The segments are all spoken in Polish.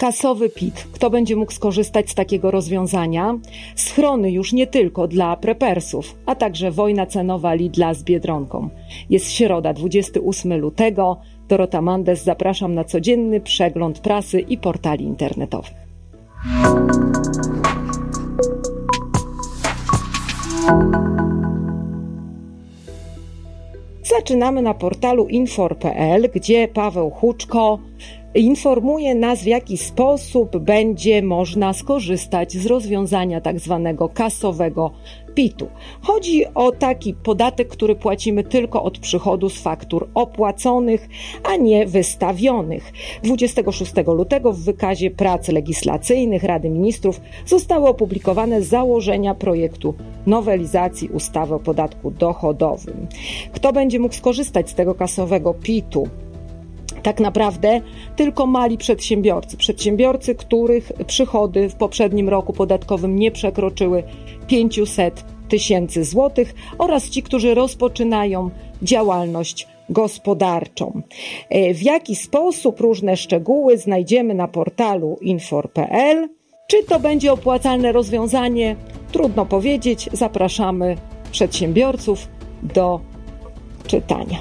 Kasowy PIT. Kto będzie mógł skorzystać z takiego rozwiązania? Schrony już nie tylko dla prepersów, a także wojna cenowa Lidla z Biedronką. Jest środa, 28 lutego. Dorota Mandes, zapraszam na codzienny przegląd prasy i portali internetowych. Zaczynamy na portalu infor.pl, gdzie Paweł Huczko informuje nas, w jaki sposób będzie można skorzystać z rozwiązania tak zwanego kasowego PIT-u. Chodzi o taki podatek, który płacimy tylko od przychodu z faktur opłaconych, a nie wystawionych. 26 lutego w wykazie prac legislacyjnych Rady Ministrów zostały opublikowane założenia projektu nowelizacji ustawy o podatku dochodowym. Kto będzie mógł skorzystać z tego kasowego PIT-u? Tak naprawdę tylko mali przedsiębiorcy. Przedsiębiorcy, których przychody w poprzednim roku podatkowym nie przekroczyły 500 tysięcy złotych oraz ci, którzy rozpoczynają działalność gospodarczą. E, w jaki sposób różne szczegóły znajdziemy na portalu infor.pl. Czy to będzie opłacalne rozwiązanie? Trudno powiedzieć. Zapraszamy przedsiębiorców do czytania.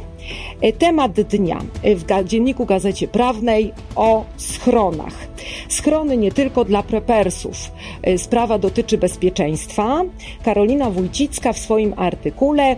E, temat dnia w dzienniku Gazecie Prawnej o schronach. Schrony nie tylko dla prepersów. E, sprawa dotyczy bezpieczeństwa. Karolina Wójcicka w swoim artykule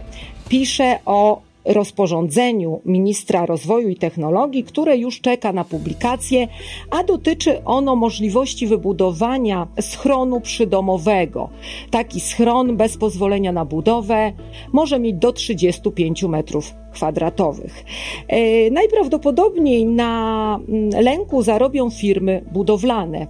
pisze o rozporządzeniu ministra rozwoju i technologii, które już czeka na publikację, a dotyczy ono możliwości wybudowania schronu przydomowego. Taki schron bez pozwolenia na budowę może mieć do 35 metrów kwadratowych. E, najprawdopodobniej na mm, lęku zarobią firmy budowlane.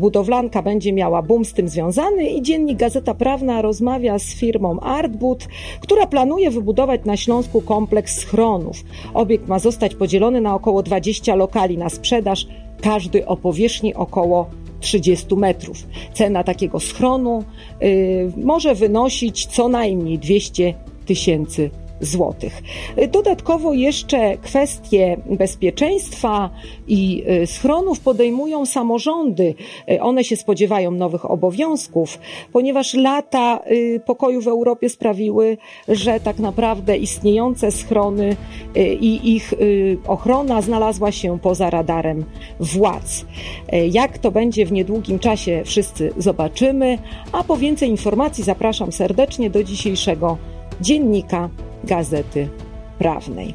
Budowlanka będzie miała boom z tym związany i dziennik Gazeta Prawna rozmawia z firmą Artbud, która planuje wybudować na Śląsku kompleks schronów. Obiekt ma zostać podzielony na około 20 lokali na sprzedaż, każdy o powierzchni około 30 metrów. Cena takiego schronu y, może wynosić co najmniej 200 tysięcy złotych. Dodatkowo jeszcze kwestie bezpieczeństwa i y, schronów podejmują samorządy. Y, one się spodziewają nowych obowiązków, ponieważ lata y, pokoju w Europie sprawiły, że tak naprawdę istniejące schrony i ich ochrona znalazła się poza radarem władz. Jak to będzie w niedługim czasie, wszyscy zobaczymy, a po więcej informacji zapraszam serdecznie do dzisiejszego dziennika Gazety Prawnej.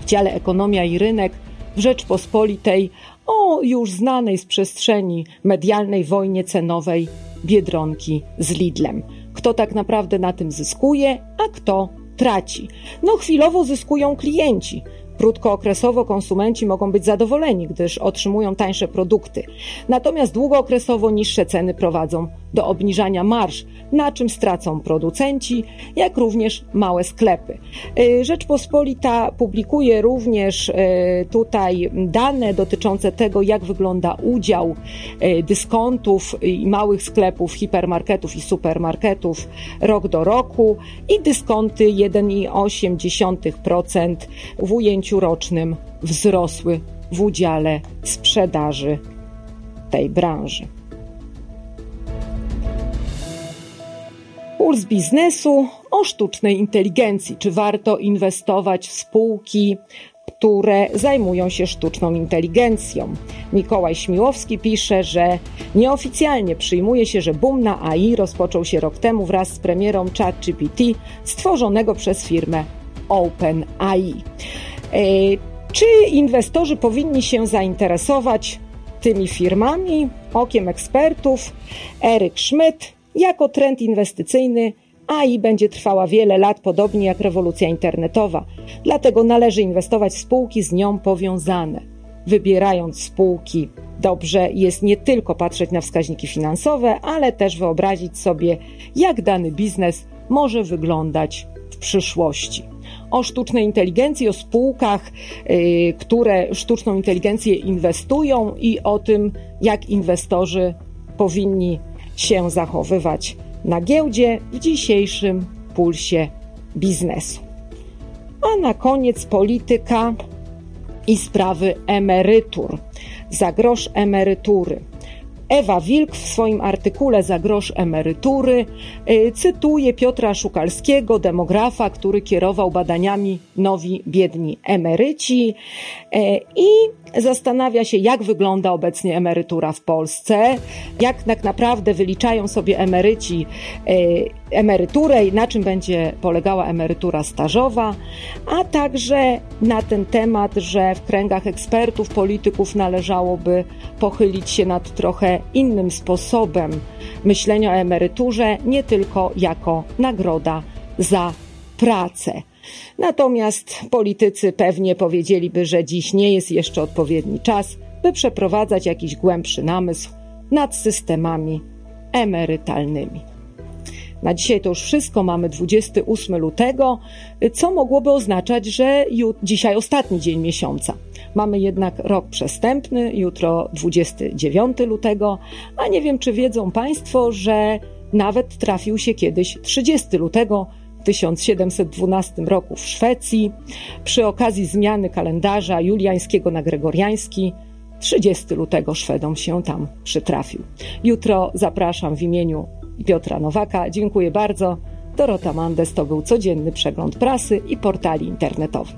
W dziale Ekonomia i Rynek w Rzeczpospolitej o już znanej z przestrzeni medialnej wojnie cenowej Biedronki z Lidlem. Kto tak naprawdę na tym zyskuje, a kto traci? No chwilowo zyskują klienci, Krótkookresowo konsumenci mogą być zadowoleni, gdyż otrzymują tańsze produkty. Natomiast długookresowo niższe ceny prowadzą do obniżania marż, na czym stracą producenci, jak również małe sklepy. Y, Rzeczpospolita publikuje również y, tutaj dane dotyczące tego, jak wygląda udział y, dyskontów i małych sklepów, hipermarketów i supermarketów rok do roku i dyskonty 1,8% w ujęciu rocznym wzrosły w udziale sprzedaży tej branży. Puls biznesu o sztucznej inteligencji. Czy warto inwestować w spółki, które zajmują się sztuczną inteligencją? Mikołaj Śmiłowski pisze, że nieoficjalnie przyjmuje się, że boom na AI rozpoczął się rok temu wraz z premierą ChatGPT stworzonego przez firmę OpenAI. E, czy inwestorzy powinni się zainteresować tymi firmami? Okiem ekspertów Eryk Schmidt jako trend inwestycyjny AI będzie trwała wiele lat, podobnie jak rewolucja internetowa. Dlatego należy inwestować w spółki z nią powiązane. Wybierając spółki dobrze jest nie tylko patrzeć na wskaźniki finansowe, ale też wyobrazić sobie, jak dany biznes może wyglądać w przyszłości. O sztucznej inteligencji, o spółkach, yy, które sztuczną inteligencję inwestują i o tym, jak inwestorzy powinni się zachowywać na giełdzie w dzisiejszym pulsie biznesu. A na koniec polityka. i sprawy emerytur. Za grosz emerytury. Ewa Wilk w swoim artykule Za grosz emerytury y, cytuje Piotra Szukalskiego, demografa, który kierował badaniami Nowi Biedni Emeryci y, i zastanawia się, jak wygląda obecnie emerytura w Polsce, jak tak naprawdę wyliczają sobie emeryci y, emeryturę i na czym będzie polegała emerytura stażowa, a także na ten temat, że w kręgach ekspertów, polityków należałoby pochylić się nad trochę innym sposobem myślenia o emeryturze, nie tylko jako nagroda za pracę. Natomiast politycy pewnie powiedzieliby, że dziś nie jest jeszcze odpowiedni czas, by przeprowadzać jakiś głębszy namysł nad systemami emerytalnymi. Na dzisiaj to już wszystko, mamy 28 lutego, co mogłoby oznaczać, że dzisiaj ostatni dzień miesiąca. Mamy jednak rok przestępny, jutro 29 lutego, a nie wiem, czy wiedzą Państwo, że nawet trafił się kiedyś 30 lutego 1712 roku w Szwecji przy okazji zmiany kalendarza juliańskiego na gregoriański. 30 lutego Szwedom się tam przytrafił. Jutro zapraszam w imieniu Piotra Nowaka. Dziękuję bardzo. Dorota Mandes to był codzienny przegląd prasy i portali internetowych.